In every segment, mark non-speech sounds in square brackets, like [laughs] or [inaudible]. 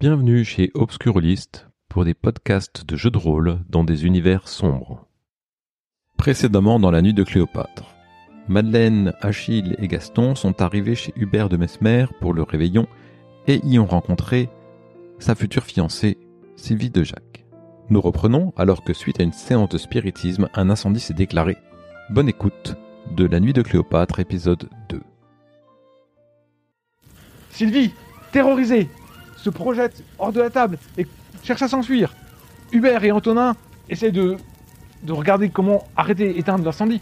Bienvenue chez Obscurlist pour des podcasts de jeux de rôle dans des univers sombres. Précédemment dans la nuit de Cléopâtre, Madeleine, Achille et Gaston sont arrivés chez Hubert de Mesmer pour le réveillon et y ont rencontré sa future fiancée, Sylvie de Jacques. Nous reprenons alors que suite à une séance de spiritisme, un incendie s'est déclaré. Bonne écoute de la nuit de Cléopâtre, épisode 2. Sylvie, terrorisée, se projette hors de la table et cherche à s'enfuir. Hubert et Antonin essaient de, de regarder comment arrêter, éteindre l'incendie.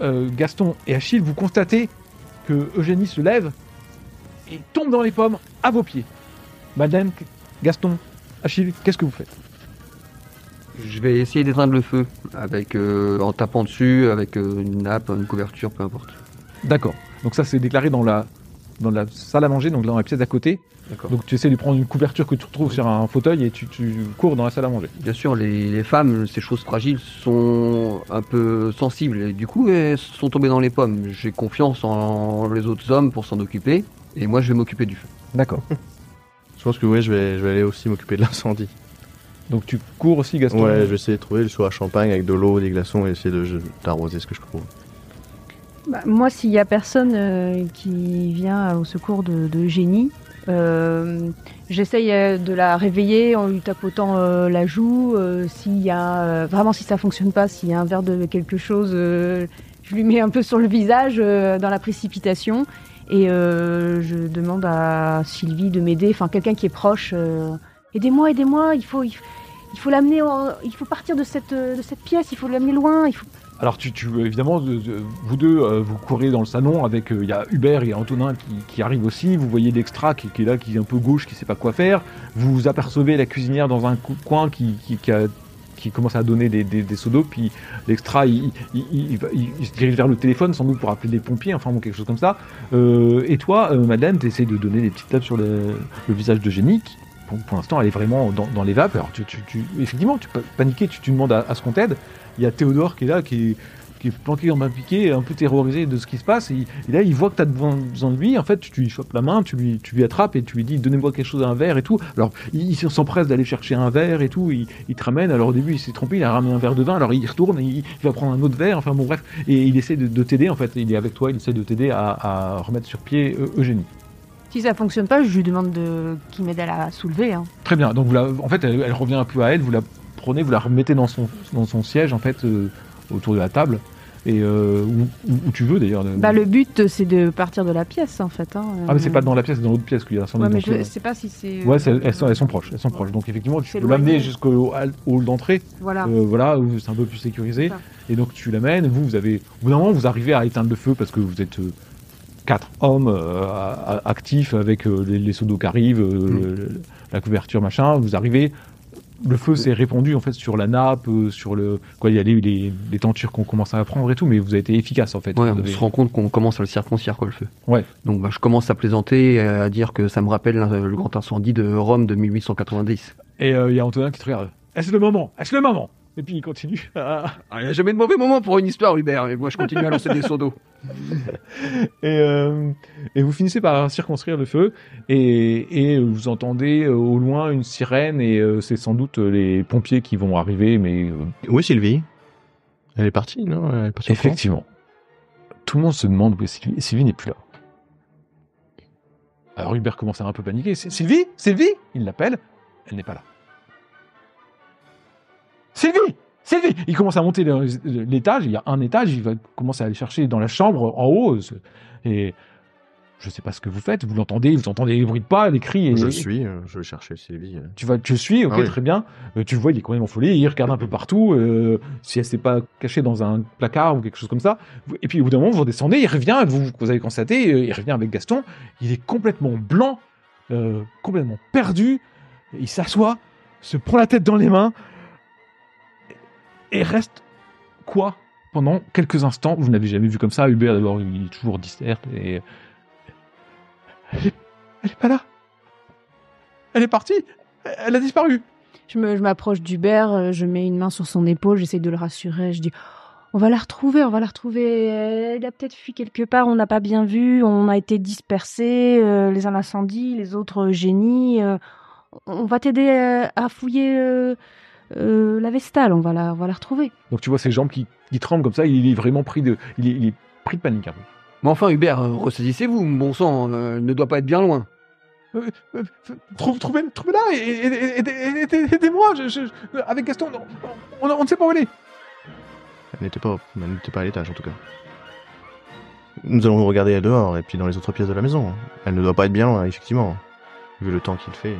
Euh, Gaston et Achille, vous constatez que Eugénie se lève et tombe dans les pommes à vos pieds. Madeleine, Gaston, Achille, qu'est-ce que vous faites? Je vais essayer d'éteindre le feu avec euh, en tapant dessus avec euh, une nappe, une couverture, peu importe. D'accord. Donc ça c'est déclaré dans la, dans la salle à manger, donc dans la pièce d'à côté. Donc tu essaies de prendre une couverture que tu retrouves sur un fauteuil et tu, tu cours dans la salle à manger. Bien sûr, les, les femmes, ces choses fragiles, sont un peu sensibles. Et du coup, elles sont tombées dans les pommes. J'ai confiance en les autres hommes pour s'en occuper. Et moi, je vais m'occuper du feu. D'accord. Je pense que oui, je vais, je vais aller aussi m'occuper de l'incendie. Donc tu cours aussi Gaston Ouais, je vais essayer de trouver le seau à champagne avec de l'eau, des glaçons et essayer d'arroser ce que je trouve. Bah, moi, s'il y a personne euh, qui vient au secours de, de Eugénie, euh, j'essaye euh, de la réveiller en lui tapotant euh, la joue. euh, s'il y a euh, vraiment, si ça fonctionne pas, s'il y a un verre de quelque chose, je lui mets un peu sur le visage dans la précipitation et je demande à Sylvie de m'aider, enfin quelqu'un qui est proche. aidez-moi, aidez-moi. Il faut, il, faut l'amener, en- il faut partir de cette, de cette pièce. Il faut l'amener loin. Il faut Alors tu, tu évidemment, de- de- vous deux, euh, vous courez dans le salon avec, euh, il y a Hubert et Antonin qui, qui arrivent aussi. Vous voyez l'extra qui, qui est là, qui est un peu gauche, qui sait pas quoi faire. Vous apercevez la cuisinière dans un coin qui, qui, a- qui commence à donner des, des, des seaux d'eau. Puis l'extra, il, il, il- il se dirige vers le téléphone, sans doute pour appeler des pompiers, enfin bon, quelque chose comme ça. Euh, et toi, euh, Madeleine, tu essaies de donner des petites tapes sur le, le visage de Jenny. qui, Pour, l'instant, elle est vraiment dans, dans les vapes. Alors, tu, tu, tu- effectivement, tu peux paniquer, tu, tu demandes à, à ce qu'on t'aide. Il y a Théodore qui est là, qui est, qui est planqué dans un piquet, un peu terrorisé de ce qui se passe. Et, et là, il voit que tu as besoin de lui. En fait, tu lui chopes la main, tu lui, tu lui attrapes et tu lui dis Donnez-moi quelque chose, un verre et tout. Alors, il, il s'empresse d'aller chercher un verre et tout. Il, il te ramène. Alors, au début, il s'est trompé, il a ramené un verre de vin. Alors, il retourne, et il, il va prendre un autre verre. Enfin, bon, bref. Et il essaie de, de t'aider. En fait, il est avec toi, il essaie de t'aider à, à remettre sur pied euh, Eugénie. Si ça fonctionne pas, je lui demande de qu'il m'aide à la soulever. hein. Très bien. Donc, vous la- en fait, elle, elle revient un peu à elle. Vous la prenez, vous la remettez dans son, dans son siège, en fait, euh, autour de la table. Et euh, où, tu veux d'ailleurs. Bah, le but, c'est de partir de la pièce, en fait. hein. Ah, mais c'est pas dans la pièce, c'est dans l'autre pièce qu'il y a sans Ouais, mais je euh, sais pas si c'est. Ouais, elles sont, elles sont proches, elles sont proches. Donc effectivement, tu peux l'amener jusqu'au hall d'entrée, Voilà. euh, voilà, c'est un peu plus sécurisé. Et donc tu l'amènes. Vous, vous avez, au bout d'un moment, vous arrivez à éteindre le feu parce que vous êtes euh, quatre hommes euh, actifs avec euh, les, les seaux d'eau qui arrivent, euh, Mm. la couverture, machin. Vous arrivez. Le feu s'est répandu en fait sur la nappe, euh, sur le quoi. Il y a les, les, les tentures qu'on commence à prendre et tout, mais vous avez été efficace en fait. Ouais, on avez- se rend compte qu'on commence à le circoncire, quoi, le feu. Ouais. Donc, bah, je commence à plaisanter, et à dire que ça me rappelle le grand incendie de Rome de 1890. Et euh, il y a Antonin qui te regarde. Est-ce le moment? Est-ce le moment? Et puis il continue. à- Ah, il n'y a jamais de mauvais moment pour une histoire, Hubert. Et moi, je continue à lancer des seaux d'eau. [laughs] Et, euh, et vous finissez par circonscrire le feu et, et vous entendez euh, au loin une sirène et euh, c'est sans doute les pompiers qui vont arriver, mais euh, Où est Sylvie? Elle est partie, non? Elle est partie en France? Effectivement, tout le monde se demande où est Sylvie et Sylvie n'est plus là. Alors Hubert commence à un peu paniquer. Sylvie? Sylvie? Il l'appelle, elle n'est pas là. Sylvie Sylvie Il commence à monter l'étage, il y a un étage, il va commencer à aller chercher dans la chambre en haut. Et je sais pas ce que vous faites, vous l'entendez, vous entendez les bruits de pas, les cris. Et, Je suis, euh, je vais chercher Sylvie. euh. Tu vas, tu suis, ok, Ah oui. très bien. Euh, tu le vois, il est même affolé, il regarde un peu partout. euh, si elle s'est pas cachée dans un placard ou quelque chose comme ça. Et puis au bout d'un moment, vous redescendez, il revient, vous, vous avez constaté, il revient avec Gaston. Il est complètement blanc, euh, complètement perdu. Il s'assoit, se prend la tête dans les mains et reste quoi pendant quelques instants. Vous n'avez jamais vu comme ça. Hubert, d'abord, il est toujours distert et elle est, pas là. Elle est partie. Elle a disparu. Je m'approche d'Hubert, euh, je mets une main sur son épaule, j'essaie de le rassurer. Je dis On va la retrouver, on va la retrouver. Elle a peut-être fui quelque part, on n'a pas bien vu, on a été dispersés, euh, les uns les autres euh, génies. euh, on va t'aider euh, à fouiller euh, euh, la Vestale, on va la, on va la retrouver. Donc tu vois ses jambes qui, qui tremblent comme ça, il est vraiment pris de, il est, il est pris de panique un peu. Mais enfin, Hubert, euh, ressaisissez-vous, bon sang, euh, elle ne doit pas être bien loin. Euh, euh, trouve, trouvez, trouvez-la et, et- et- et- et- et- aidez-moi, je, je- je- avec Gaston, on, on- on ne sait pas où elle est. Elle n'était pas, elle n'était pas à l'étage en tout cas. Nous allons regarder dehors et puis dans les autres pièces de la maison. Elle ne doit pas être bien loin, effectivement, vu le temps qu'il fait.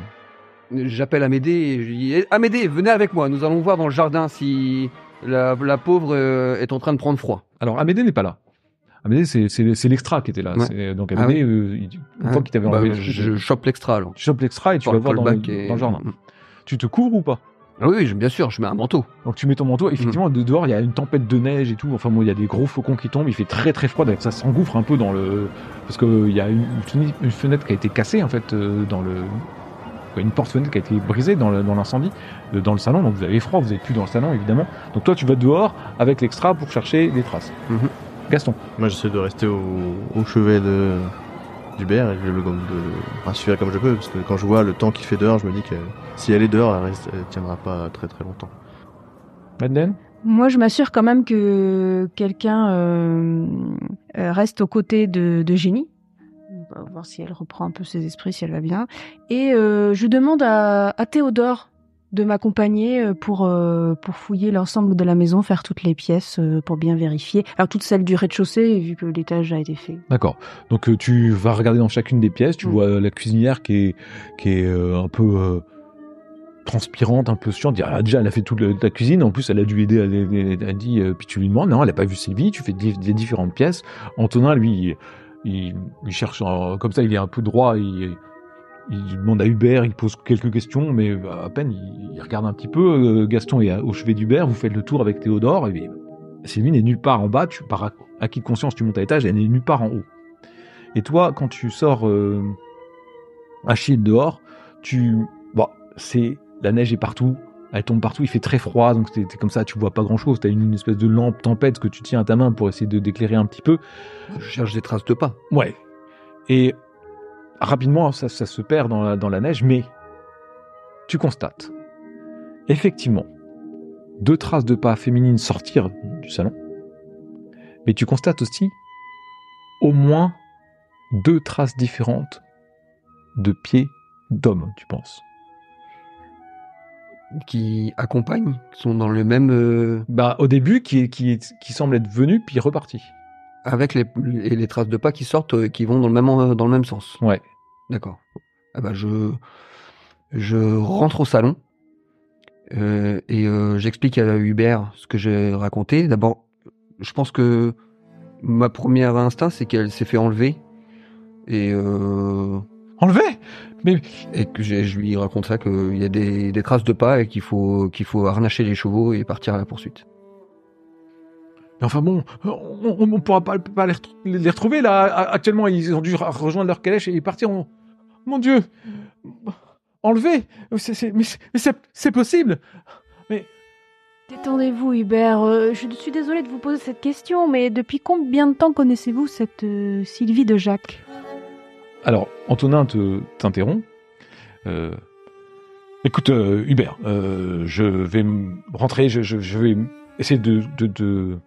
J'appelle Amédée et je dis Eh, Amédée, venez avec moi, nous allons voir dans le jardin si la, la pauvre euh, est en train de prendre froid. Alors Amédée n'est pas là. Amédée, c'est, l'extra qui était là. Ouais. Donc Ah Amédée, euh, il- une fois qu'il t'avait Bah, enlevé, je, je chope l'extra alors. tu chopes l'extra et tu vas voir dans et- dans le jardin. Tu te couvres ou pas? Ah oui, bien sûr, je mets un manteau. Donc tu mets ton manteau, effectivement, de dehors, il y a une tempête de neige et tout. Enfin, bon, il y a des gros faucons qui tombent, il fait très très froid, ça s'engouffre un peu dans le. Parce qu'il y a une, fenêtre- une fenêtre qui a été cassée, en fait, euh, dans le. Une porte-fenêtre qui a été brisée dans l'incendie, euh, dans le salon, donc vous avez froid, vous n'êtes plus dans le salon, évidemment. Donc toi, tu vas dehors avec l'extra pour chercher des traces. Mhm. Gaston. Moi, j'essaie de rester au, au chevet de d'Hubert et je le, de le rassurer comme je peux, parce que quand je vois le temps qu'il fait dehors, je me dis que si elle est dehors, elle, reste, elle tiendra pas très très longtemps. Madeleine Moi, je m'assure quand même que quelqu'un euh, euh, reste aux côtés de, de Génie. Va voir si elle reprend un peu ses esprits, si elle va bien. Et euh, je demande à, à Théodore de m'accompagner euh, pour, euh, pour fouiller l'ensemble de la maison, faire toutes les pièces euh, pour bien vérifier. Alors, toutes celles du rez-de-chaussée, vu que l'étage a été fait. D'accord. Donc tu vas regarder dans chacune des pièces, tu Mm. vois la cuisinière qui est, qui est un peu transpirante, un peu chiante. Ah, déjà, elle a fait toute la, cuisine, en plus elle a dû aider, elle, a dit, euh, puis tu lui demandes, non, elle a pas vu Sylvie, tu fais des, des différentes pièces. Antonin, lui, il, cherche, comme ça, il est un peu droit, il, demande à Hubert, il pose quelques questions, mais à peine, il, regarde un petit peu. euh, Gaston est au chevet d'Hubert, vous faites le tour avec Théodore, et Sylvie n'est nulle part en bas, tu, par acquis de conscience, tu montes à l'étage, elle n'est nulle part en haut. Et toi, quand tu sors euh, Achille dehors, tu, bon, c'est la neige est partout, elle tombe partout, il fait très froid, donc t'es comme ça, tu vois pas grand chose. T'as une, une espèce de lampe tempête que tu tiens à ta main pour essayer de d'éclairer un petit peu. Je cherche des traces de pas. Ouais. Et rapidement, ça, ça se perd dans la, dans la neige, mais tu constates effectivement deux traces de pas féminines sortir du salon, mais tu constates aussi au moins deux traces différentes de pieds d'hommes, tu penses. Qui accompagnent, qui sont dans le même. euh, Bah, au début, qui, qui, qui semble être venu, puis reparti. avec les, et les traces de pas qui sortent, euh, qui vont dans le même, en- dans le même sens. Ouais. D'accord. Ah bah je, je rentre au salon euh, et euh, j'explique à Hubert ce que j'ai raconté. D'abord, je pense que ma première instinct, c'est qu'elle s'est fait enlever et, euh, Enlevé et que je lui raconte ça qu'il y a des, des traces de pas et qu'il faut qu'il faut harnacher les chevaux et partir à la poursuite. Mais enfin bon, on ne pourra pas, pas les, retr- les retrouver là. Actuellement, ils ont dû re- rejoindre leur calèche et partir. en- Mon Dieu Enlevé C'est- c'est- Mais c'est- mais c'est c'est possible Détendez-vous, Hubert. Euh, je suis désolée de vous poser cette question, mais depuis combien de temps connaissez-vous cette euh, Sylvie de Jacques? Alors, Antonin te- t'interrompt. Euh, écoute, euh, Hubert, euh, je vais rentrer, je, vais essayer de,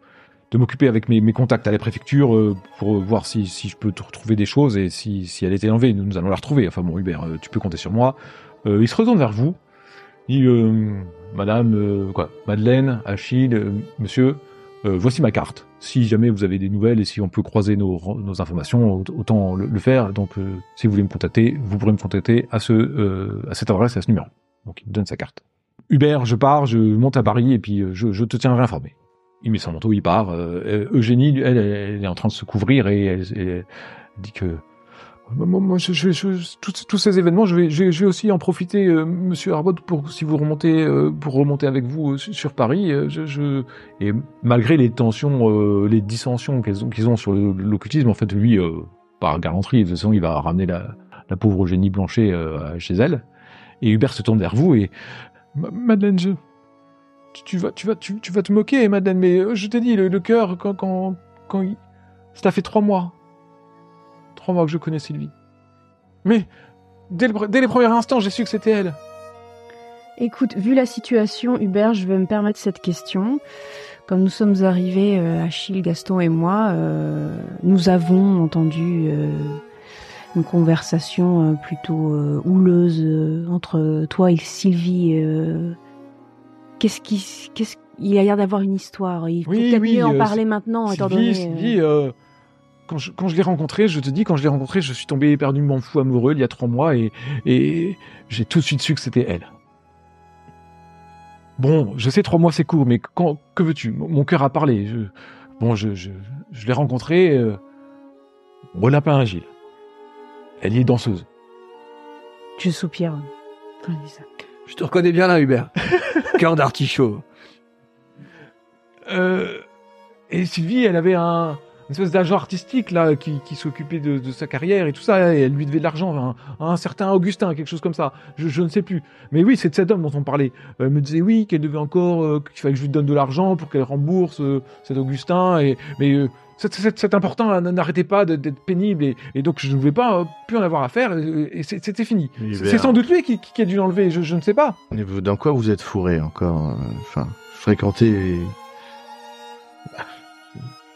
m'occuper avec mes, contacts à la préfecture euh, pour voir si, je peux te retrouver des choses et si, si elle était enlevée, nous, nous allons la retrouver. Enfin bon, Hubert, tu peux compter sur moi. Il se retourne vers vous. Il Madame, quoi, Madeleine, Achille, Monsieur, euh, voici ma carte. Si jamais vous avez des nouvelles et si on peut croiser nos, informations, aut- autant le, faire. Donc, euh, si vous voulez me contacter, vous pourrez me contacter à, ce, euh, à cette adresse, à ce numéro. Donc, il me donne sa carte. Hubert, je pars, je monte à Paris et puis je, te tiendrai informé. Il met son manteau, il part. Eugénie, elle, elle, est en train de se couvrir et elle dit que je- tous, ces événements, je vais, aussi en profiter, euh, Monsieur Arbot, pour si vous remontez, euh, pour remonter avec vous euh, sur, Paris. euh, et malgré les tensions, les dissensions qu'elles ont, qu'ils ont sur l'occultisme, en fait, lui, par garantie, de toute façon, il va ramener la, pauvre Eugénie Blanchet chez elle. Et Hubert se tourne vers vous et Ma- Madeleine, tu, vas, tu vas, tu, vas te moquer, Madeleine, mais je t'ai dit, le, cœur, quand, ça fait trois mois, trois mois que je connais Sylvie. Mais, dès, le- dès les premiers instants, j'ai su que c'était elle. Écoute, vu la situation, Hubert, je vais me permettre cette question. Quand nous sommes arrivés, euh, Achille, Gaston et moi, euh, nous avons entendu euh, une conversation plutôt houleuse entre toi et Sylvie. Qu'est-ce qui, qu'est-ce il a l'air d'avoir une histoire. Il faut Oui, peut-être oui, mieux en parler maintenant, étant donné. Sylvie, Sylvie, quand je, quand je l'ai rencontré, je te dis, quand je l'ai rencontré, je suis tombé éperdument fou amoureux il y a trois mois et, et j'ai tout de suite su que c'était elle. Bon, je sais trois mois c'est court, mais quand, que veux-tu? Mon mon cœur a parlé. Je, bon, je, je, je l'ai rencontrée euh, au lapin agile. Elle y est danseuse. Je soupire. quand je dis ça. Je te reconnais bien là, Hubert. [laughs] Cœur d'artichaut. Euh, et Sylvie, elle avait un espèce d'agent artistique là qui, qui s'occupait de, de sa carrière et tout ça. Et elle lui devait de l'argent un, certain Augustin, quelque chose comme ça. Je, je ne sais plus. Mais oui, c'est de cet homme dont on parlait. Euh, Elle me disait oui qu'elle devait encore, euh, qu'il fallait que je lui donne de l'argent pour qu'elle rembourse euh, cet Augustin. Et mais euh, cet important n'arrêtait pas d'être pénible et, et donc je ne voulais pas plus en avoir affaire et, et c'est- c'était fini. C'est c'est sans doute lui qui, qui a dû l'enlever. Je, je ne sais pas. Dans quoi vous êtes fourré encore Enfin, fréquenter.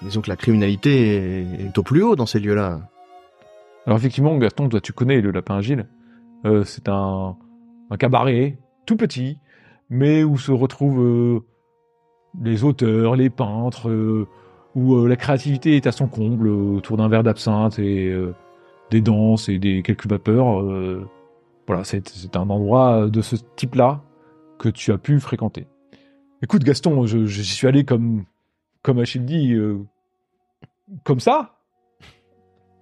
Disons que la criminalité est, au plus haut dans ces lieux-là. Alors effectivement, Gaston, toi tu connais le Lapin Agile. Euh, c'est un, cabaret tout petit, mais où se retrouvent euh, les auteurs, les peintres, euh, où la créativité est à son comble autour d'un verre d'absinthe et des danses et des quelques vapeurs. voilà, c'est un endroit de ce type-là que tu as pu fréquenter. Écoute Gaston, j'y suis allé comme comme Achille dit, euh, comme ça,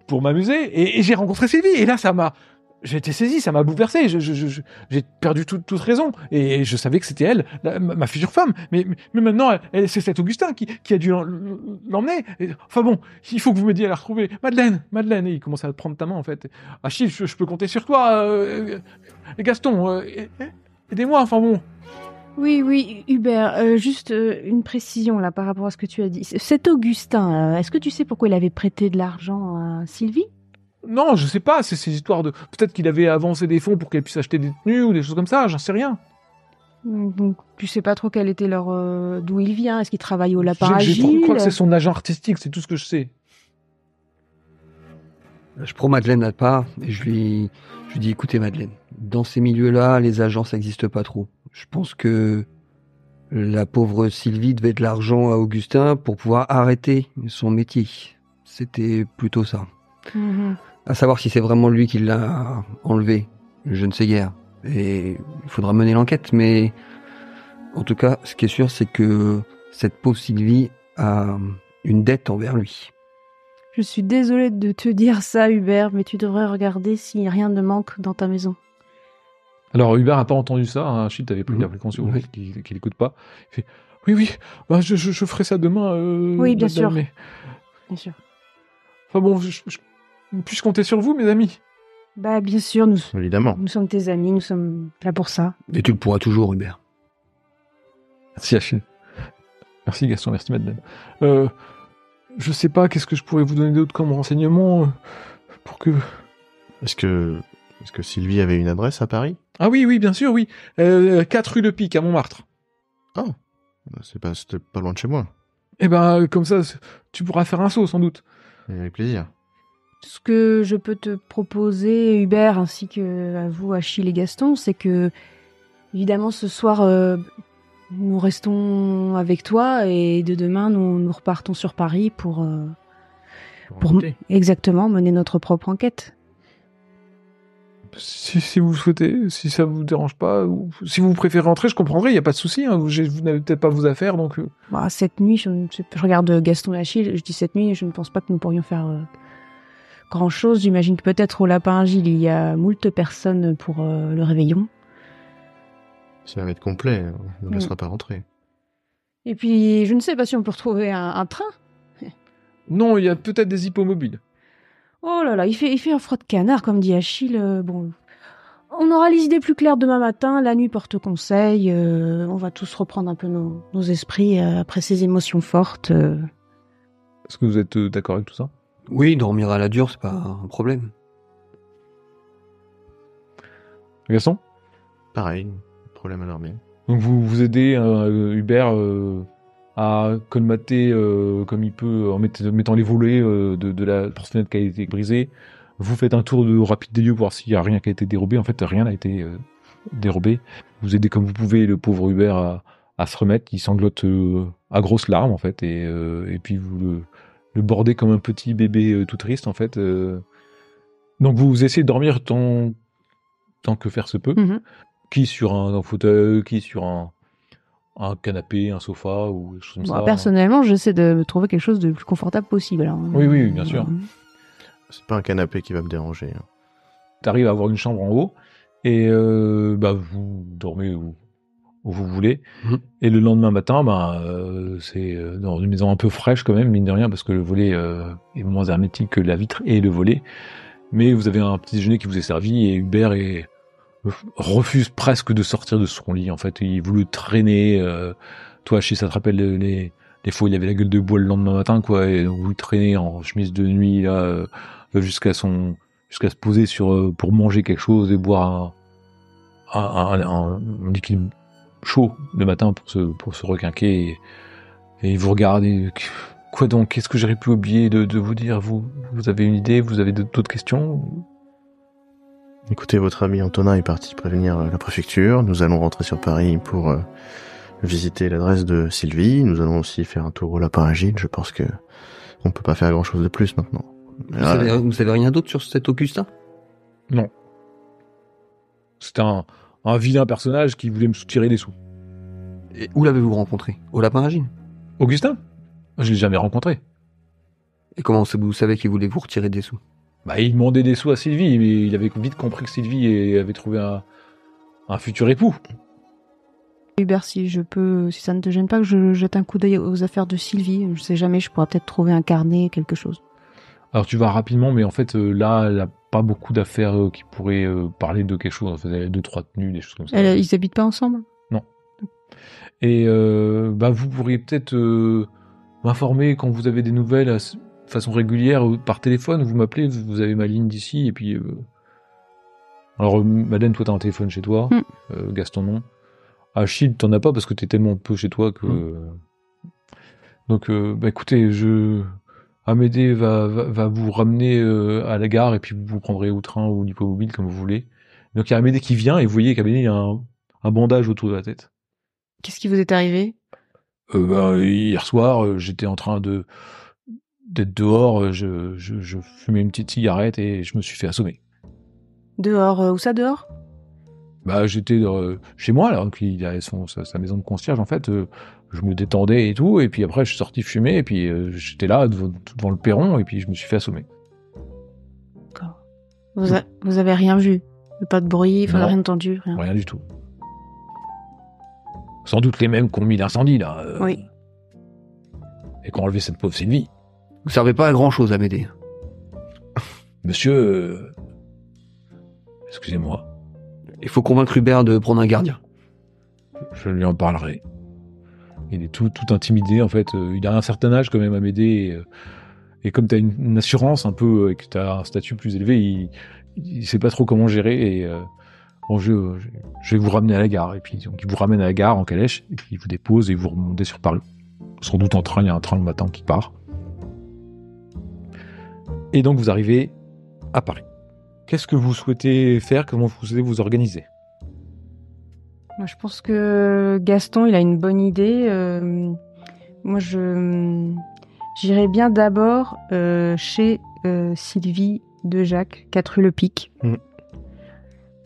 pour m'amuser. Et, j'ai rencontré Sylvie. Et là, ça m'a. J'ai été saisi, ça m'a bouleversé. J'ai perdu toute, raison. Et je savais que c'était elle, ma, future femme. Mais, mais, maintenant, c'est cet Augustin qui, a dû l'emmener. Enfin bon, il faut que vous m'aidiez à la retrouver. Madeleine, Madeleine. Et il commence à prendre ta main, en fait. Achille, je, peux compter sur toi. euh, Gaston, euh, aidez-moi. Enfin bon. Oui, oui, Hubert, euh, juste euh, une précision là par rapport à ce que tu as dit. Cet Augustin, euh, est-ce que tu sais pourquoi il avait prêté de l'argent à Sylvie? Non, je sais pas. C'est ces histoires de. Peut-être qu'il avait avancé des fonds pour qu'elle puisse acheter des tenues ou des choses comme ça. J'en sais rien. Donc tu sais pas trop quel était leur euh, d'où il vient. Est-ce qu'il travaille au lapin Je- crois que c'est son agent artistique. C'est tout ce que je sais. Je prends Madeleine à part et je lui, je lui dis écoutez Madeleine, dans ces milieux-là, les agences n'existent pas trop. Je pense que la pauvre Sylvie devait de l'argent à Augustin pour pouvoir arrêter son métier. C'était plutôt ça. Mhm. À savoir si c'est vraiment lui qui l'a enlevé, je ne sais guère. Et il faudra mener l'enquête, mais en tout cas, ce qui est sûr, c'est que cette pauvre Sylvie a une dette envers lui. Je suis désolée de te dire ça, Hubert, mais tu devrais regarder si rien ne manque dans ta maison. Alors Hubert n'a pas entendu ça. Hein. Achille t'avait pris Mhm. la précaution Oui. qu'il qu'il écoute pas. Il fait oui oui. Bah je, je, je ferai ça demain. euh, Oui, bien madame, sûr. mais- Bien sûr. Enfin bon, je, je- puis-je compter sur vous, mes amis? Bah bien sûr, nous, Évidemment. nous sommes tes amis, nous sommes là pour ça. Et tu le pourras toujours, Hubert. Merci Achille. Merci Gaston, merci Madeleine. Euh, je sais pas, qu'est-ce que je pourrais vous donner d'autre comme renseignement euh, pour que... Est-ce que, est-ce que Sylvie avait une adresse à Paris? Ah oui, oui, bien sûr, oui. Euh, 4 rue de Pique, à Montmartre. C'est pas, c'était pas loin de chez moi. Eh ben, comme ça, tu pourras faire un saut, sans doute. Et Avec plaisir. Ce que je peux te proposer, Hubert, ainsi que à vous, Achille et Gaston, c'est que, évidemment, ce soir, euh, nous restons avec toi et de demain, nous, nous repartons sur Paris pour, euh, pour exactement mener notre propre enquête. Si, si vous souhaitez, si ça vous dérange pas, ou si vous préférez rentrer, je comprendrai, il y a pas de souci. Hein, vous n'avez peut-être pas vos affaires, donc... euh, Bah, cette nuit, je, regarde Gaston et Achille, je dis cette nuit, je ne pense pas que nous pourrions faire euh, grand-chose. J'imagine que peut-être au Lapin Agile, il y a moult personnes pour euh, le réveillon. Ça va être complet. On ne Mm. laissera pas rentrer. Et puis, je ne sais pas si on peut retrouver un, un train. Non, il y a peut-être des hippomobiles. Oh là là, il fait, il fait un froid de canard, comme dit Achille. euh, bon, on aura les idées plus claires demain matin. La nuit porte conseil. euh, on va tous reprendre un peu nos, nos esprits euh, après ces émotions fortes. euh. Est-ce que vous êtes euh, d'accord avec tout ça? Oui, dormir à la dure, c'est pas un problème. Gaston? Pareil, problème à dormir. Donc vous vous aidez euh, Hubert euh, à colmater euh, comme il peut en mett- mettant les volets euh, de, de la porte-fenêtre qui a été brisée. Vous faites un tour de rapide des lieux pour voir s'il y a rien qui a été dérobé. En fait, rien n'a été euh, dérobé. Vous aidez comme vous pouvez le pauvre Hubert à, à se remettre. Il sanglote à grosses larmes en fait, et, et puis vous le, le bordez comme un petit bébé tout triste en fait. Donc vous essayez de dormir tant, tant que faire se peut Mhm. qui sur un, un fauteuil, qui sur un, un canapé, un sofa ou quelque chose comme Moi, ça. personnellement, j'essaie de me trouver quelque chose de plus confortable possible. alors. Oui, oui, bien sûr. C'est pas un canapé qui va me déranger. hein. Tu arrives à avoir une chambre en haut et euh, bah, vous dormez où, où vous voulez. Mhm. Et le lendemain matin, bah, euh, c'est euh, dans une maison un peu fraîche quand même, mine de rien, parce que le volet euh, est moins hermétique que la vitre et le volet. Mais vous avez un petit déjeuner qui vous est servi et Hubert est, refuse presque de sortir de son lit. En fait, il le traîner. euh, toi, chez ça te rappelle les, les, fois où il avait la gueule de bois le lendemain matin, quoi, et vous le traînez en chemise de nuit là euh, jusqu'à son jusqu'à se poser sur euh, pour manger quelque chose et boire un, un, un- liquide chaud le matin pour se pour se requinquer et, et il vous regarde et quoi donc qu'est-ce que j'aurais pu oublier de, de vous dire? Vous vous avez une idée? Vous avez d'autres questions? Écoutez, votre ami Antonin est parti prévenir euh, la préfecture. Nous allons rentrer sur Paris pour euh, visiter l'adresse de Sylvie. Nous allons aussi faire un tour au lapin agile. Je pense que on peut pas faire grand chose de plus maintenant. Vous, Ah, savez, vous savez rien d'autre sur cet Augustin c'est un un vilain personnage qui voulait me soutirer des sous. Et Où l'avez-vous rencontré? Au Lapin Agile Augustin? Je l'ai jamais rencontré. Et comment vous savez qu'il voulait vous retirer des sous? Bah il demandait des sous à Sylvie mais il avait vite compris que Sylvie avait trouvé un un futur époux Hubert, si je peux, si ça ne te gêne pas, que je jette un coup d'œil aux affaires de Sylvie. Je sais jamais, je pourrais peut-être trouver un carnet, quelque chose. Alors tu vas rapidement, mais en fait euh, là, elle a pas beaucoup d'affaires euh, qui pourraient euh, parler de quelque chose. En fait, elle a deux trois tenues, des choses comme ça. Elle- ils habitent pas ensemble? Et euh, bah vous pourriez peut-être euh, m'informer quand vous avez des nouvelles de façon régulière par téléphone. Vous m'appelez, vous avez ma ligne d'ici et puis. euh, Alors euh, Madeleine, toi t'as un téléphone chez toi, Mm. euh, Gaston non. Achille, t'en as pas parce que t'es tellement peu chez toi que. Mm. Donc euh, bah écoutez, je Amédée va, va, va vous ramener à la gare et puis vous prendrez au train ou l'hippomobile comme vous voulez. Donc il y a Amédée qui vient et vous voyez qu'Amédée il y a un, un bandage autour de la tête. Qu'est-ce qui vous est arrivé? Euh, ben, hier soir, j'étais en train de d'être dehors, euh, je, je, je fumais une petite cigarette et je me suis fait assommer. Dehors, euh, où ça dehors? Bah, j'étais euh, chez moi, là, il a son, sa, sa maison de concierge, en fait, euh, je me détendais et tout, et puis après, je suis sorti fumer, et puis euh, j'étais là, devant, devant le perron, et puis je me suis fait assommer. D'accord. Vous, a- vous avez rien vu? Pas de bruit, Non. rien entendu, rien. Rien du tout. Sans doute les mêmes qui ont mis l'incendie, là. Oui. Et qui ont enlevé cette pauvre Sylvie. Vous servez pas à grand chose à m'aider. [laughs] Monsieur... euh, Excusez-moi. Il faut convaincre Hubert de prendre un gardien. Je lui en parlerai. Il est tout, tout intimidé, en fait. Euh, Il a un certain âge, quand même, à m'aider. Et, euh, et comme tu as une, une assurance un peu, et que tu as un statut plus élevé, il, il sait pas trop comment gérer. Et euh, bon, je, je, je vais vous ramener à la gare. Et puis, donc, il vous ramène à la gare en calèche, et puis il vous dépose et vous remontez sur Paris. Sans doute en train, il y a un train le matin qui part. Et donc, vous arrivez à Paris. Qu'est-ce que vous souhaitez faire? Comment vous souhaitez vous organiser? Moi, je pense que Gaston, il a une bonne idée. Euh, moi, je j'irais bien d'abord euh, chez euh, Sylvie de Jacques, 4 rue Le Pic, Mhm.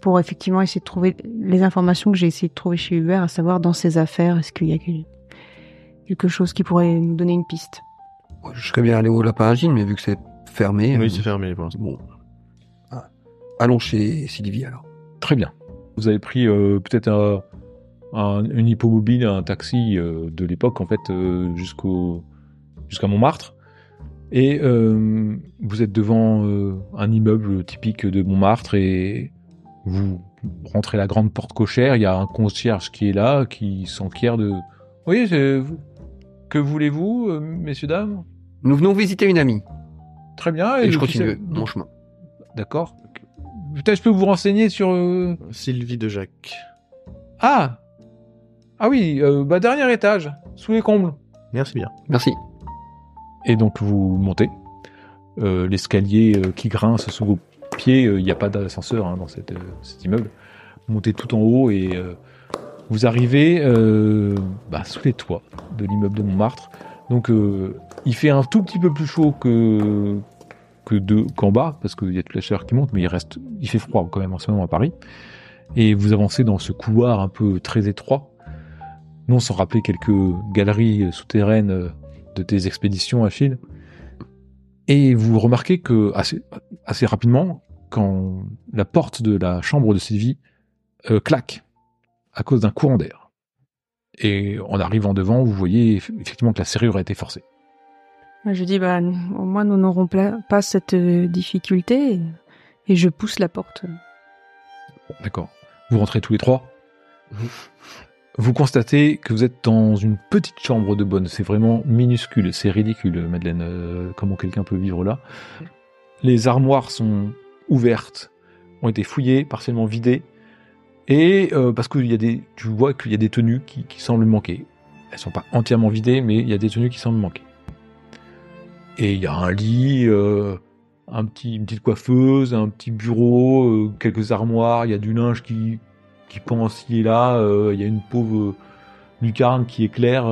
pour effectivement essayer de trouver les informations que j'ai essayé de trouver chez Hubert, à savoir dans ses affaires, est-ce qu'il y a quel- quelque chose qui pourrait nous donner une piste. Je serais bien allé au Lapin Agile, mais vu que c'est fermé. Oui, euh, c'est fermé pour l'instant. Bon. Ah. Allons chez Sylvie alors. Très bien. Vous avez pris euh, peut-être un, un- une hippomobile, un taxi euh, de l'époque, en fait, euh, jusqu'au jusqu'à Montmartre. Et euh, vous êtes devant euh, un immeuble typique de Montmartre et vous rentrez la grande porte cochère. Il y a un concierge qui est là, qui s'enquiert de. Oui, c'est- que voulez-vous, messieurs dames? Nous venons visiter une amie. Très bien. Et, je continue mon chemin. D'accord. peut-être je peux vous renseigner sur. euh, Sylvie de Jacques. Ah Ah oui, euh, bah dernier étage, sous les combles. Merci bien. Merci. Et donc vous montez. Euh, L'escalier euh, qui grince sous vos pieds, il n'y a pas d'ascenseur hein, dans cette, euh, cet immeuble. Vous montez tout en haut et euh, vous arrivez euh, bah, sous les toits de l'immeuble de Montmartre. Donc euh, il fait un tout petit peu plus chaud que qu'en bas parce qu'il y a toute la chaleur qui monte, mais il reste, il fait froid quand même en ce moment à Paris. Et vous avancez dans ce couloir un peu très étroit, non sans rappeler quelques galeries souterraines de tes expéditions, Achille. Et vous remarquez que assez, rapidement, quand la porte de la chambre de Sylvie euh, claque à cause d'un courant d'air. Et en arrivant devant, vous voyez eff- effectivement que la serrure a été forcée. Je dis, bah, au moins nous n'aurons pas cette euh, difficulté. Et, je pousse la porte. D'accord. Vous rentrez tous les trois. [laughs] Vous constatez que vous êtes dans une petite chambre de bonne. C'est vraiment minuscule. C'est ridicule, Madeleine. euh, comment quelqu'un peut vivre là Les armoires sont ouvertes, ont été fouillées, partiellement vidées. Et euh, parce qu'il y a des, tu vois qu'il y a des tenues qui, qui semblent manquer. Elles sont pas entièrement vidées, mais il y a des tenues qui semblent manquer. Et il y a un lit, euh, un petit, une petite coiffeuse, un petit bureau, euh, quelques armoires, il y a du linge qui, qui pend ici et là, euh, il y a une pauvre lucarne qui éclaire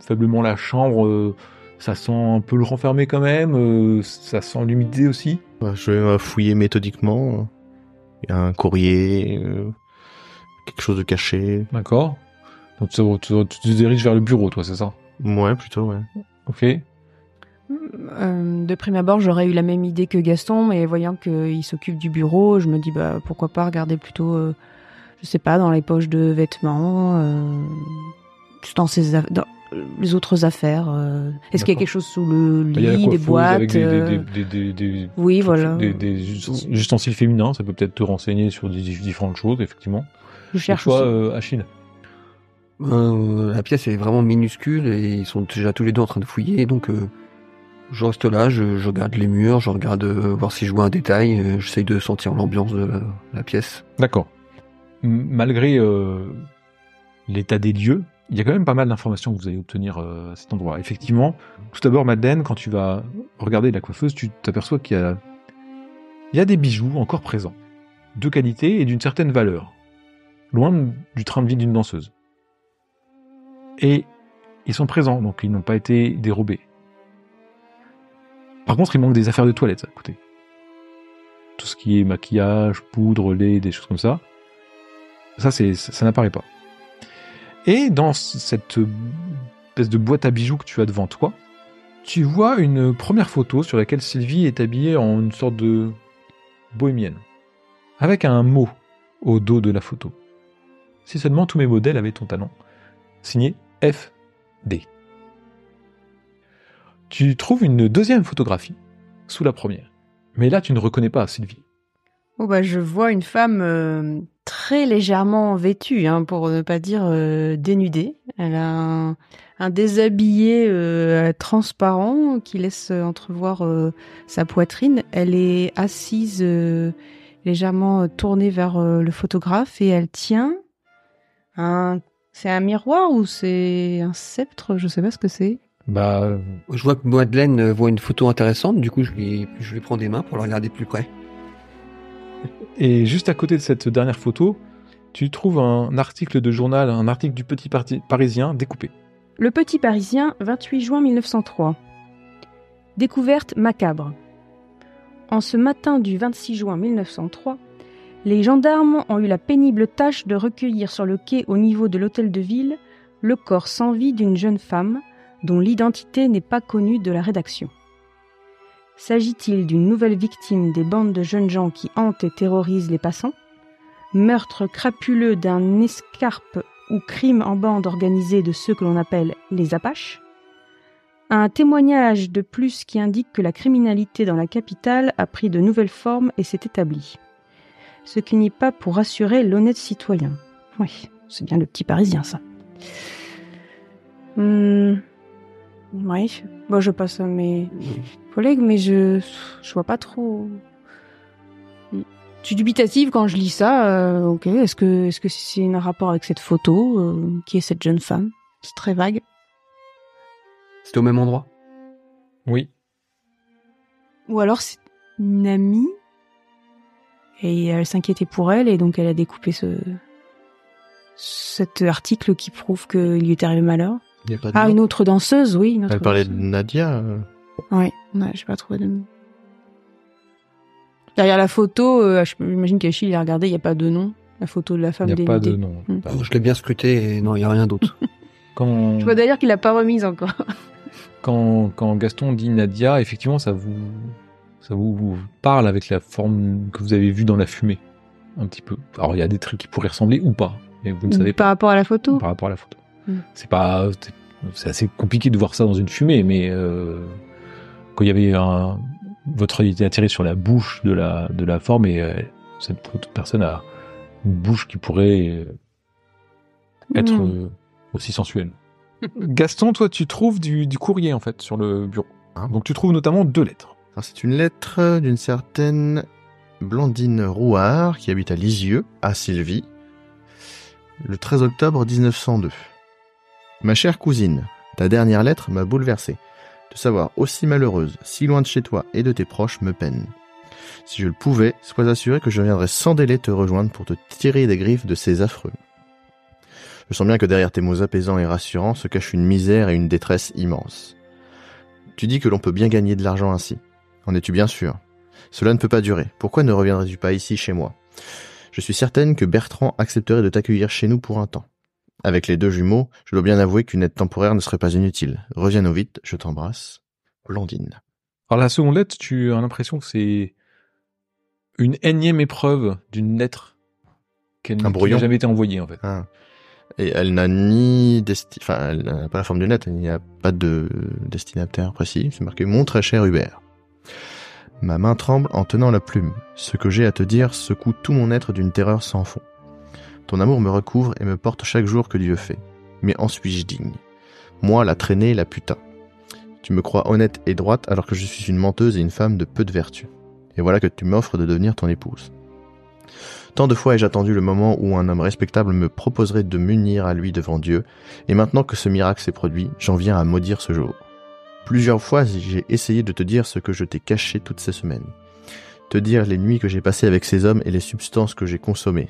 faiblement la chambre, ça sent un peu le renfermé quand même, ça sent l'humidité aussi. Ouais, Je vais fouiller méthodiquement. Il y a un courrier, quelque chose de caché. D'accord Donc tu, tu- tu te diriges vers le bureau, toi, c'est ça? Ouais, plutôt, ouais. Ok. Euh, de prime abord, j'aurais eu la même idée que Gaston, mais voyant qu'il s'occupe du bureau, je me dis bah pourquoi pas regarder plutôt, euh, je sais pas, dans les poches de vêtements, euh, dans, ses dans les autres affaires. euh. Est-ce qu'il y a quelque chose sous le Bah, lit, des boîtes avec des, des- des- des- des- Oui, voilà. Des, des ust- ustensiles féminins, ça peut peut-être te renseigner sur des différentes choses, effectivement. Je cherche toi, aussi. euh, Achille? Euh, la pièce est vraiment minuscule et ils sont déjà tous les deux en train de fouiller. Donc euh, je reste là, je, regarde les murs, je regarde euh, voir si je vois un détail. euh, J'essaye de sentir l'ambiance de la, pièce. D'accord. Malgré euh, l'état des lieux, il y a quand même pas mal d'informations que vous allez obtenir euh, à cet endroit. Effectivement, tout d'abord, Madeleine, quand tu vas regarder la coiffeuse, tu t'aperçois qu'il y a, il y a des bijoux encore présents, de qualité et d'une certaine valeur, loin du train de vie d'une danseuse. Et ils sont présents, donc ils n'ont pas été dérobés. Par contre, il manque des affaires de toilette à côté. Tout ce qui est maquillage, poudre, lait, des choses comme ça. Ça, ça, ça n'apparaît pas. Et dans cette espèce de boîte à bijoux que tu as devant toi, tu vois une première photo sur laquelle Sylvie est habillée en une sorte de bohémienne. Avec un mot au dos de la photo. Si seulement tous mes modèles avaient ton talent. Signé FD. Tu trouves une deuxième photographie sous la première. Mais là, tu ne reconnais pas Sylvie. Oh bah je vois une femme euh, très légèrement vêtue, hein, pour ne pas dire euh, dénudée. Elle a un, déshabillé euh, transparent qui laisse entrevoir sa poitrine. Elle est assise légèrement tournée vers le photographe et elle tient. C'est un miroir ou c'est un sceptre? Je sais pas ce que c'est. Bah, Je vois que Madeleine voit une photo intéressante, du coup je lui, je lui prends des mains pour la regarder de plus près. Et juste à côté de cette dernière photo, tu trouves un article de journal, un article du Petit Parti- Parisien découpé. Le Petit Parisien, 28 juin 1903. Découverte macabre. En ce matin du 26 juin 1903, les gendarmes ont eu la pénible tâche de recueillir sur le quai au niveau de l'hôtel de ville le corps sans vie d'une jeune femme dont l'identité n'est pas connue de la rédaction. S'agit-il d'une nouvelle victime des bandes de jeunes gens qui hantent et terrorisent les passants? Meurtre crapuleux d'un escarpe ou crime en bande organisée de ceux que l'on appelle les Apaches? Un témoignage de plus qui indique que la criminalité dans la capitale a pris de nouvelles formes et s'est établie. Ce qui n'est pas pour rassurer l'honnête citoyen. Oui, c'est bien le petit parisien, ça. Hmm. Oui, bon, je passe à mes collègues, mais je, je vois pas trop. je suis dubitative quand je lis ça. euh, ok, est-ce que est-ce que c'est un rapport avec cette photo euh, Qui est cette jeune femme? C'est très vague. C'était au même endroit? Oui. Ou alors c'est une amie et elle s'inquiétait pour elle et donc elle a découpé ce cet article qui prouve qu'il lui est arrivé malheur. Il y a pas de Ah, nom. une autre danseuse, oui. Une autre Elle parlait de. Nadia. euh, Ouais, ouais, j'ai pas trouvé de nom. Derrière la photo, euh, j'imagine qu'Achille a regardé, il n'y a pas de nom. La photo de la Il femme n'y a pas de dénudée. nom. Hmm. Je l'ai bien scruté et non, il y a rien d'autre. [laughs] Quand, Je vois d'ailleurs qu'il l'a pas remise encore. [laughs] quand, quand Gaston dit Nadia, effectivement, ça vous, ça vous, vous parle avec la forme que vous avez vue dans la fumée. Un petit peu. Alors, il y a des trucs qui pourraient ressembler ou pas. Mais vous ne savez Par pas rapport à la photo. par rapport à la photo. Mm. C'est pas, c'est- assez compliqué de voir ça dans une fumée, mais euh, quand il y avait un, votre œil était attiré sur la bouche de la, de la forme et euh, cette autre personne a une bouche qui pourrait euh, être Mm. euh, aussi sensuelle. [laughs] Gaston, toi, tu trouves du, du courrier en fait sur le bureau. Ah. Donc tu trouves notamment deux lettres. Alors, c'est une lettre d'une certaine Blandine Rouard qui habite à Lisieux, à Sylvie, le 13 octobre 1902. Ma chère cousine, ta dernière lettre m'a bouleversé. De savoir aussi malheureuse, si loin de chez toi et de tes proches me peine. Si je le pouvais, sois assuré que je viendrais sans délai te rejoindre pour te tirer des griffes de ces affreux. Je sens bien que derrière tes mots apaisants et rassurants se cache une misère et une détresse immense. Tu dis que l'on peut bien gagner de l'argent ainsi. En es-tu bien sûr? Cela ne peut pas durer. Pourquoi ne reviendrais-tu pas ici chez moi? Je suis certaine que Bertrand accepterait de t'accueillir chez nous pour un temps. Avec les deux jumeaux, je dois bien avouer qu'une aide temporaire ne serait pas inutile. Reviens-nous vite, je t'embrasse. Blondine. Alors la seconde lettre, tu as l'impression que c'est une énième épreuve d'une lettre qu'elle n'a jamais été envoyée en fait. Ah. Et elle n'a ni desti... enfin, elle n'a pas la forme d'une lettre, il n'y a pas de destinataire précis. C'est marqué mon très cher Hubert. Ma main tremble en tenant la plume. Ce que j'ai à te dire secoue tout mon être d'une terreur sans fond. Ton amour me recouvre et me porte chaque jour que Dieu fait. Mais en suis-je digne? Moi, la traînée, la putain. Tu me crois honnête et droite alors que je suis une menteuse et une femme de peu de vertu. Et voilà que tu m'offres de devenir ton épouse. Tant de fois ai-je attendu le moment où un homme respectable me proposerait de m'unir à lui devant Dieu, et maintenant que ce miracle s'est produit, j'en viens à maudire ce jour. Plusieurs fois j'ai essayé de te dire ce que je t'ai caché toutes ces semaines. Te dire les nuits que j'ai passées avec ces hommes et les substances que j'ai consommées.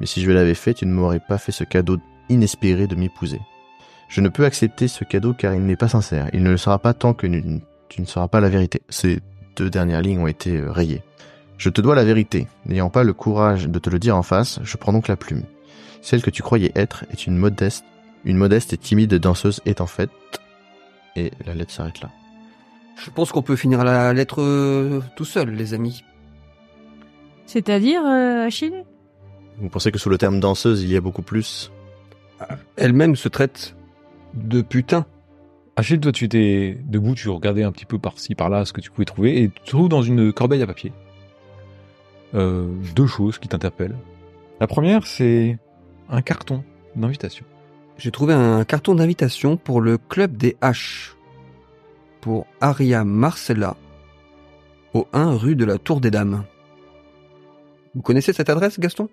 Mais si je l'avais fait, tu ne m'aurais pas fait ce cadeau inespéré de m'épouser. Je ne peux accepter ce cadeau car il n'est pas sincère. Il ne le sera pas tant que tu ne sauras pas la vérité. Ces deux dernières lignes ont été euh, rayées. Je te dois la vérité. N'ayant pas le courage de te le dire en face, je prends donc la plume. Celle que tu croyais être est une modeste, une modeste et timide danseuse est en fait. Et la lettre s'arrête là. Je pense qu'on peut finir la lettre euh, tout seul, les amis. C'est-à-dire, euh, Achille? Vous pensez que sous le terme danseuse, il y a beaucoup plus? Elle-même se traite de putain. Achille, toi, tu étais debout, tu regardais un petit peu par-ci, par-là ce que tu pouvais trouver, et tu trouves dans une corbeille à papier euh, deux choses qui t'interpellent. La première, c'est un carton d'invitation. J'ai trouvé un carton d'invitation pour le club des H. Pour Aria Marcella, au 1 rue de la Tour des Dames. Vous connaissez cette adresse, Gaston?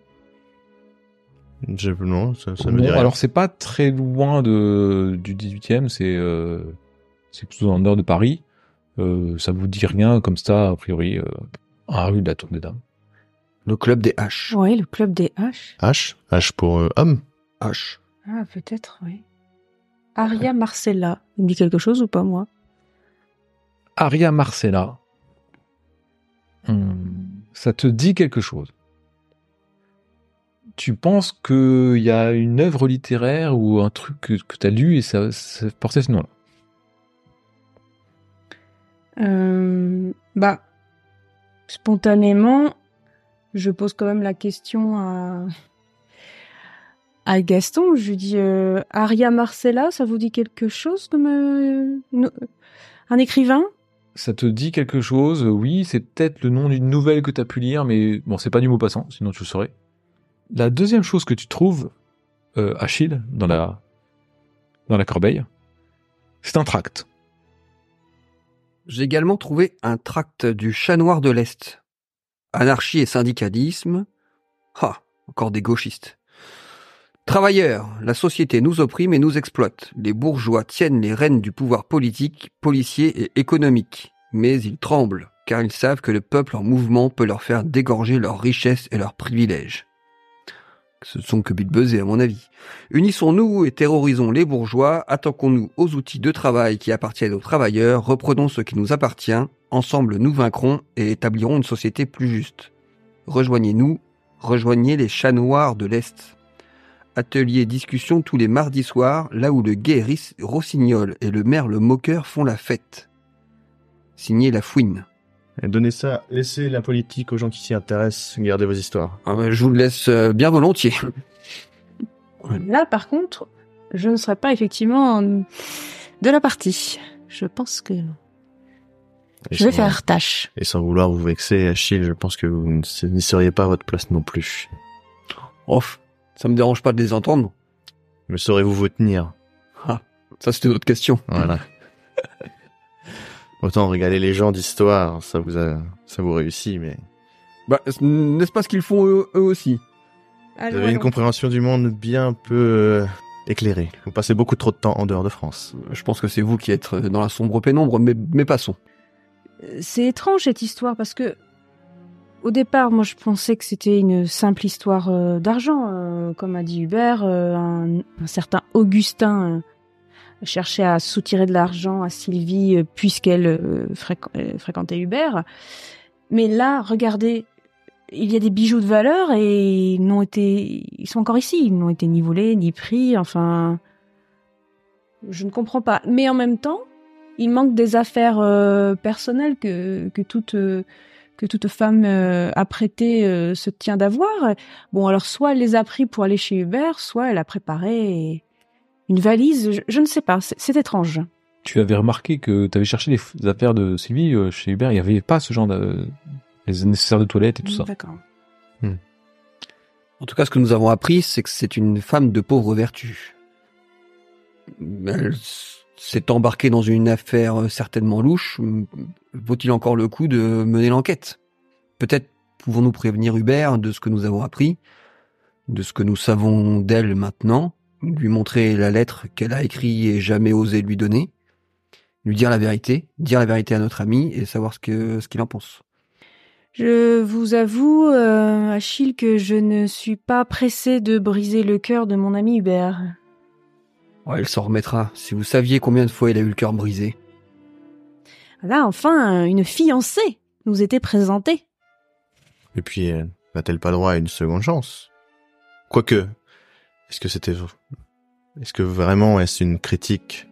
Je, Non, ça, ça me Bon, alors, c'est pas très loin de, du 18e, c'est euh, c'est plutôt dans le nord de Paris. Euh, ça vous dit rien comme ça, a priori, euh, à la rue de la Tour des Dames. Le club des H. Ouais, le club des H. H? H pour euh, homme H. Ah, peut-être, oui. Aria Marcella. Il me dit quelque chose ou pas, moi? Aria Marcella. Hum, ça te dit quelque chose? Tu penses qu'il y a une œuvre littéraire ou un truc que, que tu as lu et ça, ça portait ce nom-là? Euh, Bah, spontanément, je pose quand même la question à, à Gaston. Je lui dis euh, Aria Marcella, ça vous dit quelque chose comme euh, un écrivain? Ça te dit quelque chose, oui, c'est peut-être le nom d'une nouvelle que tu as pu lire, mais bon, c'est pas du mot passant, sinon tu le saurais. La deuxième chose que tu trouves, euh, Achille, dans la, dans la corbeille, c'est un tract. J'ai également trouvé un tract du chat noir de l'Est, Anarchie et syndicalisme. Ah, encore des gauchistes. Travailleurs, la société nous opprime et nous exploite. Les bourgeois tiennent les rênes du pouvoir politique, policier et économique. Mais ils tremblent, car ils savent que le peuple en mouvement peut leur faire dégorger leurs richesses et leurs privilèges. Ce ne sont que buzzés à mon avis. Unissons-nous et terrorisons les bourgeois, attaquons-nous aux outils de travail qui appartiennent aux travailleurs, reprenons ce qui nous appartient, ensemble nous vaincrons et établirons une société plus juste. Rejoignez-nous, rejoignez les chats noirs de l'Est. Atelier discussion tous les mardis soirs, là où le Ris- Rossignol et le maire le moqueur font la fête. Signé La Fouine. Et donnez ça, laissez la politique aux gens qui s'y intéressent, gardez vos histoires. Ah ben, je vous le laisse euh, bien volontiers. [laughs] Là, par contre, je ne serais pas effectivement de la partie. Je pense que Et je vais sans- faire tâche. Et sans vouloir vous vexer, Achille, je pense que vous ne- n'y seriez pas à votre place non plus. Oh, ça me dérange pas de les entendre. Mais saurez-vous vous tenir? Ça, c'était notre question. Voilà. [laughs] Autant régaler les gens d'histoire, ça vous a, ça vous réussit, mais Bah, n'est-ce pas ce qu'ils font eux, eux aussi? Vous avez une compréhension du monde bien peu euh, éclairée. Vous passez beaucoup trop de temps en dehors de France. Je pense que c'est vous qui êtes dans la sombre pénombre, mais, mais passons. Euh, C'est étrange cette histoire parce que au départ, moi je pensais que c'était une simple histoire euh, d'argent, euh, comme a dit Hubert, euh, un, un certain Augustin euh, cherchait à soutirer de l'argent à Sylvie euh, puisqu'elle euh, euh, fréquentait Hubert. Mais là, regardez, il y a des bijoux de valeur et ils n'ont été, ils sont encore ici, ils n'ont été ni volés ni pris. Enfin, je ne comprends pas. Mais en même temps, il manque des affaires personnelles que, toute que toute femme apprêtée se tient d'avoir. Bon, alors soit elle les a pris pour aller chez Hubert, soit elle a préparé une valise. Je, je ne sais pas, c'est étrange. Tu avais remarqué que tu avais cherché les affaires de Sylvie euh, chez Hubert, il n'y avait pas ce genre de les nécessaires de toilette et tout ça. D'accord. En tout cas, ce que nous avons appris, c'est que c'est une femme de pauvre vertu. Elle s'est embarquée dans une affaire euh, certainement louche. Vaut-il encore le coup de mener l'enquête? Peut-être pouvons-nous prévenir Hubert de ce que nous avons appris, de ce que nous savons d'elle maintenant, lui montrer la lettre qu'elle a écrite et jamais osé lui donner, lui dire la vérité, dire la vérité à notre ami et savoir ce que ce qu'il en pense. Je vous avoue, euh, Achille, que je ne suis pas pressée de briser le cœur de mon ami Hubert. Ouais, elle s'en remettra. Si vous saviez combien de fois il a eu le cœur brisé. Là, enfin, une fiancée nous était présentée. Et puis, euh, n'a-t-elle pas droit à une seconde chance? Quoique, est-ce que c'était... Est-ce que vraiment est-ce une critique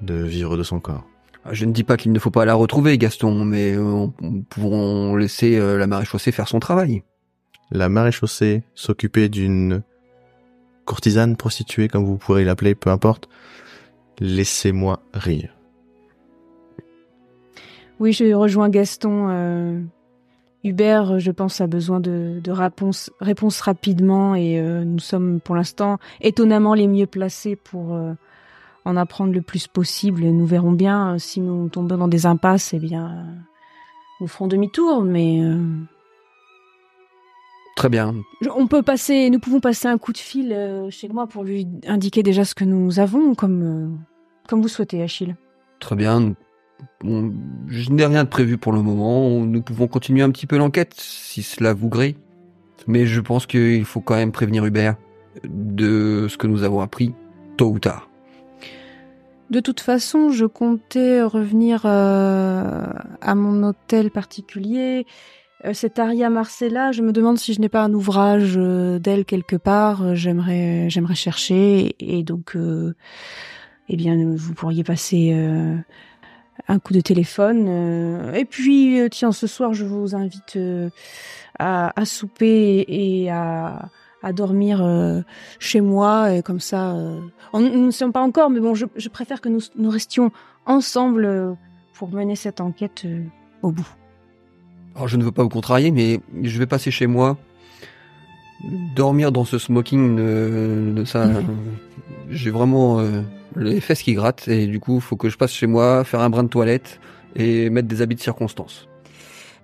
de vivre de son corps? Je ne dis pas qu'il ne faut pas la retrouver, Gaston, mais euh, on, on pouvons laisser euh, la maréchaussée faire son travail. La maréchaussée s'occuper d'une courtisane prostituée, comme vous pourrez l'appeler, peu importe. Laissez-moi rire. Oui, je rejoins Gaston. euh, Hubert, je pense, a besoin de, de réponses réponses rapidement et euh, nous sommes pour l'instant étonnamment les mieux placés pour euh, en apprendre le plus possible. Nous verrons bien euh, si nous tombons dans des impasses, eh bien, euh, nous ferons demi-tour, mais euh, Très bien. on peut passer, nous pouvons passer un coup de fil euh, chez moi pour lui indiquer déjà ce que nous avons, comme euh, comme vous souhaitez, Achille. Très bien. Je n'ai rien de prévu pour le moment. Nous pouvons continuer un petit peu l'enquête, si cela vous grée. Mais je pense qu'il faut quand même prévenir Hubert de ce que nous avons appris, tôt ou tard. De toute façon, je comptais revenir euh, à mon hôtel particulier. Euh, cette Aria Marcella, je me demande si je n'ai pas un ouvrage euh, d'elle quelque part. J'aimerais, j'aimerais chercher et donc, eh bien, vous pourriez passer un coup de téléphone. euh. et puis, euh, tiens, ce soir, je vous invite euh, à, à souper et à, à dormir chez moi et comme ça. on- nous ne sommes pas encore, mais bon, je, je préfère que nous, nous restions ensemble pour mener cette enquête au bout. Alors je ne veux pas vous contrarier, mais je vais passer chez moi. Dormir dans ce smoking, de ça, [laughs] j'ai vraiment les fesses qui grattent et du coup, faut que je passe chez moi, faire un brin de toilette et mettre des habits de circonstance.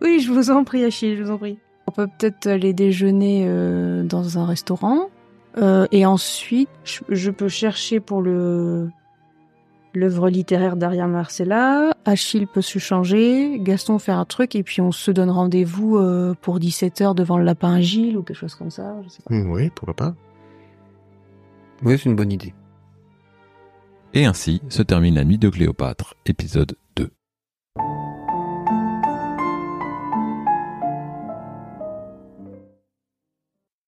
Oui, je vous en prie, Achille, je vous en prie. On peut peut-être aller déjeuner euh, dans un restaurant. Euh, et ensuite, je, je peux chercher pour le l'œuvre littéraire d'Aria Marcella. Achille peut se changer, Gaston faire un truc, et puis on se donne rendez-vous euh, pour 17h devant le lapin agile ou quelque chose comme ça. Je sais pas. Oui, pourquoi pas. Oui, c'est une bonne idée. Et ainsi se termine la nuit de Cléopâtre, épisode 2.